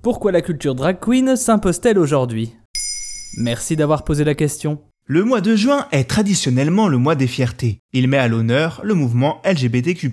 Pourquoi la culture drag queen s'impose-t-elle aujourd'hui? Merci d'avoir posé la question. Le mois de juin est traditionnellement le mois des fiertés. Il met à l'honneur le mouvement LGBTQ+.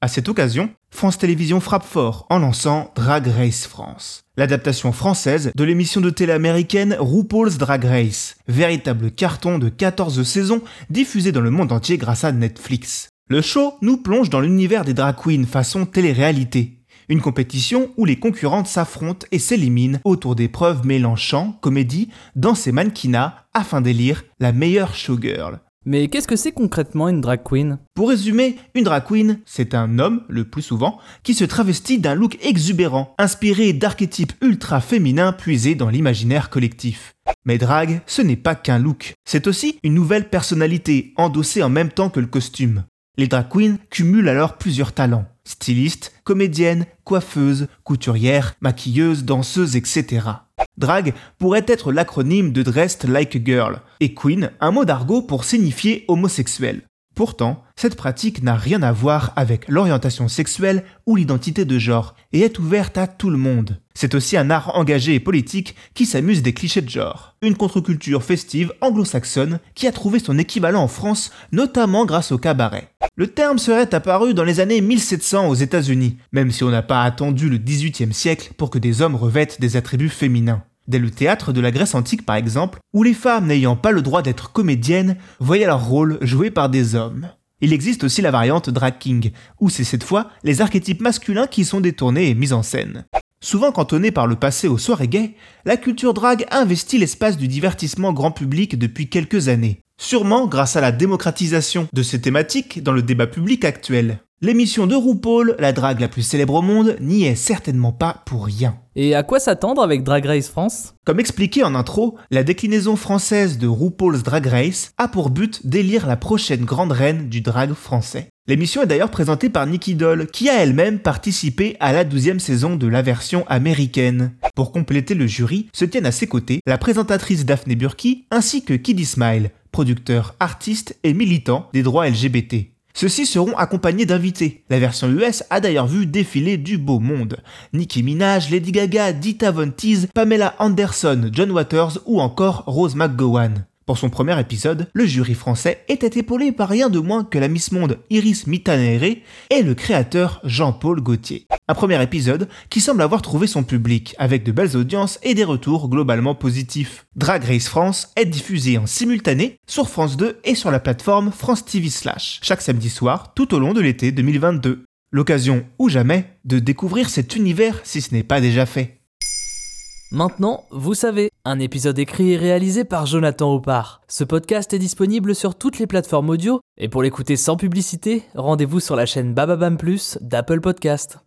À cette occasion, France Télévisions frappe fort en lançant Drag Race France, l'adaptation française de l'émission de télé américaine RuPaul's Drag Race, véritable carton de 14 saisons diffusé dans le monde entier grâce à Netflix. Le show nous plonge dans l'univers des drag queens façon télé-réalité, une compétition où les concurrentes s'affrontent et s'éliminent autour d'épreuves mêlant chant, comédie, danse et mannequinat afin d'élire la meilleure showgirl. Mais qu'est-ce que c'est concrètement une drag queen? Pour résumer, une drag queen, c'est un homme, le plus souvent, qui se travestit d'un look exubérant, inspiré d'archétypes ultra féminins puisés dans l'imaginaire collectif. Mais drag, ce n'est pas qu'un look, c'est aussi une nouvelle personnalité, endossée en même temps que le costume. Les drag queens cumulent alors plusieurs talents. Styliste, comédienne, coiffeuse, couturière, maquilleuse, danseuse, etc. Drag pourrait être l'acronyme de Dressed Like a Girl, et Queen un mot d'argot pour signifier homosexuel. Pourtant, cette pratique n'a rien à voir avec l'orientation sexuelle ou l'identité de genre, et est ouverte à tout le monde. C'est aussi un art engagé et politique qui s'amuse des clichés de genre. Une contre-culture festive anglo-saxonne qui a trouvé son équivalent en France, notamment grâce au cabaret. Le terme serait apparu dans les années 1700 aux États-Unis, même si on n'a pas attendu le XVIIIe siècle pour que des hommes revêtent des attributs féminins. Dès le théâtre de la Grèce antique par exemple, où les femmes n'ayant pas le droit d'être comédiennes voyaient leur rôle joué par des hommes. Il existe aussi la variante drag king, où c'est cette fois les archétypes masculins qui sont détournés et mis en scène. Souvent cantonnée par le passé aux soirées gays, la culture drag investit l'espace du divertissement grand public depuis quelques années, sûrement grâce à la démocratisation de ces thématiques dans le débat public actuel. L'émission de RuPaul, la drague la plus célèbre au monde, n'y est certainement pas pour rien. Et à quoi s'attendre avec Drag Race France? Comme expliqué en intro, la déclinaison française de RuPaul's Drag Race a pour but d'élire la prochaine grande reine du drag français. L'émission est d'ailleurs présentée par Nikki Doll, qui a elle-même participé à la douzième saison de la version américaine. Pour compléter le jury, se tiennent à ses côtés la présentatrice Daphne Burki ainsi que Kiddy Smile, producteur, artiste et militant des droits LGBT. Ceux-ci seront accompagnés d'invités. La version US a d'ailleurs vu défiler du beau monde. Nicki Minaj, Lady Gaga, Dita Von Teese, Pamela Anderson, John Waters ou encore Rose McGowan. Pour son premier épisode, le jury français était épaulé par rien de moins que la Miss Monde Iris Mitanere et le créateur Jean-Paul Gaultier. Un premier épisode qui semble avoir trouvé son public, avec de belles audiences et des retours globalement positifs. Drag Race France est diffusé en simultané sur France 2 et sur la plateforme France TV Slash, chaque samedi soir tout au long de l'été 2022. L'occasion ou jamais de découvrir cet univers si ce n'est pas déjà fait. Maintenant, vous savez, un épisode écrit et réalisé par Jonathan Oppard. Ce podcast est disponible sur toutes les plateformes audio, et pour l'écouter sans publicité, rendez-vous sur la chaîne Bababam Plus d'Apple Podcast.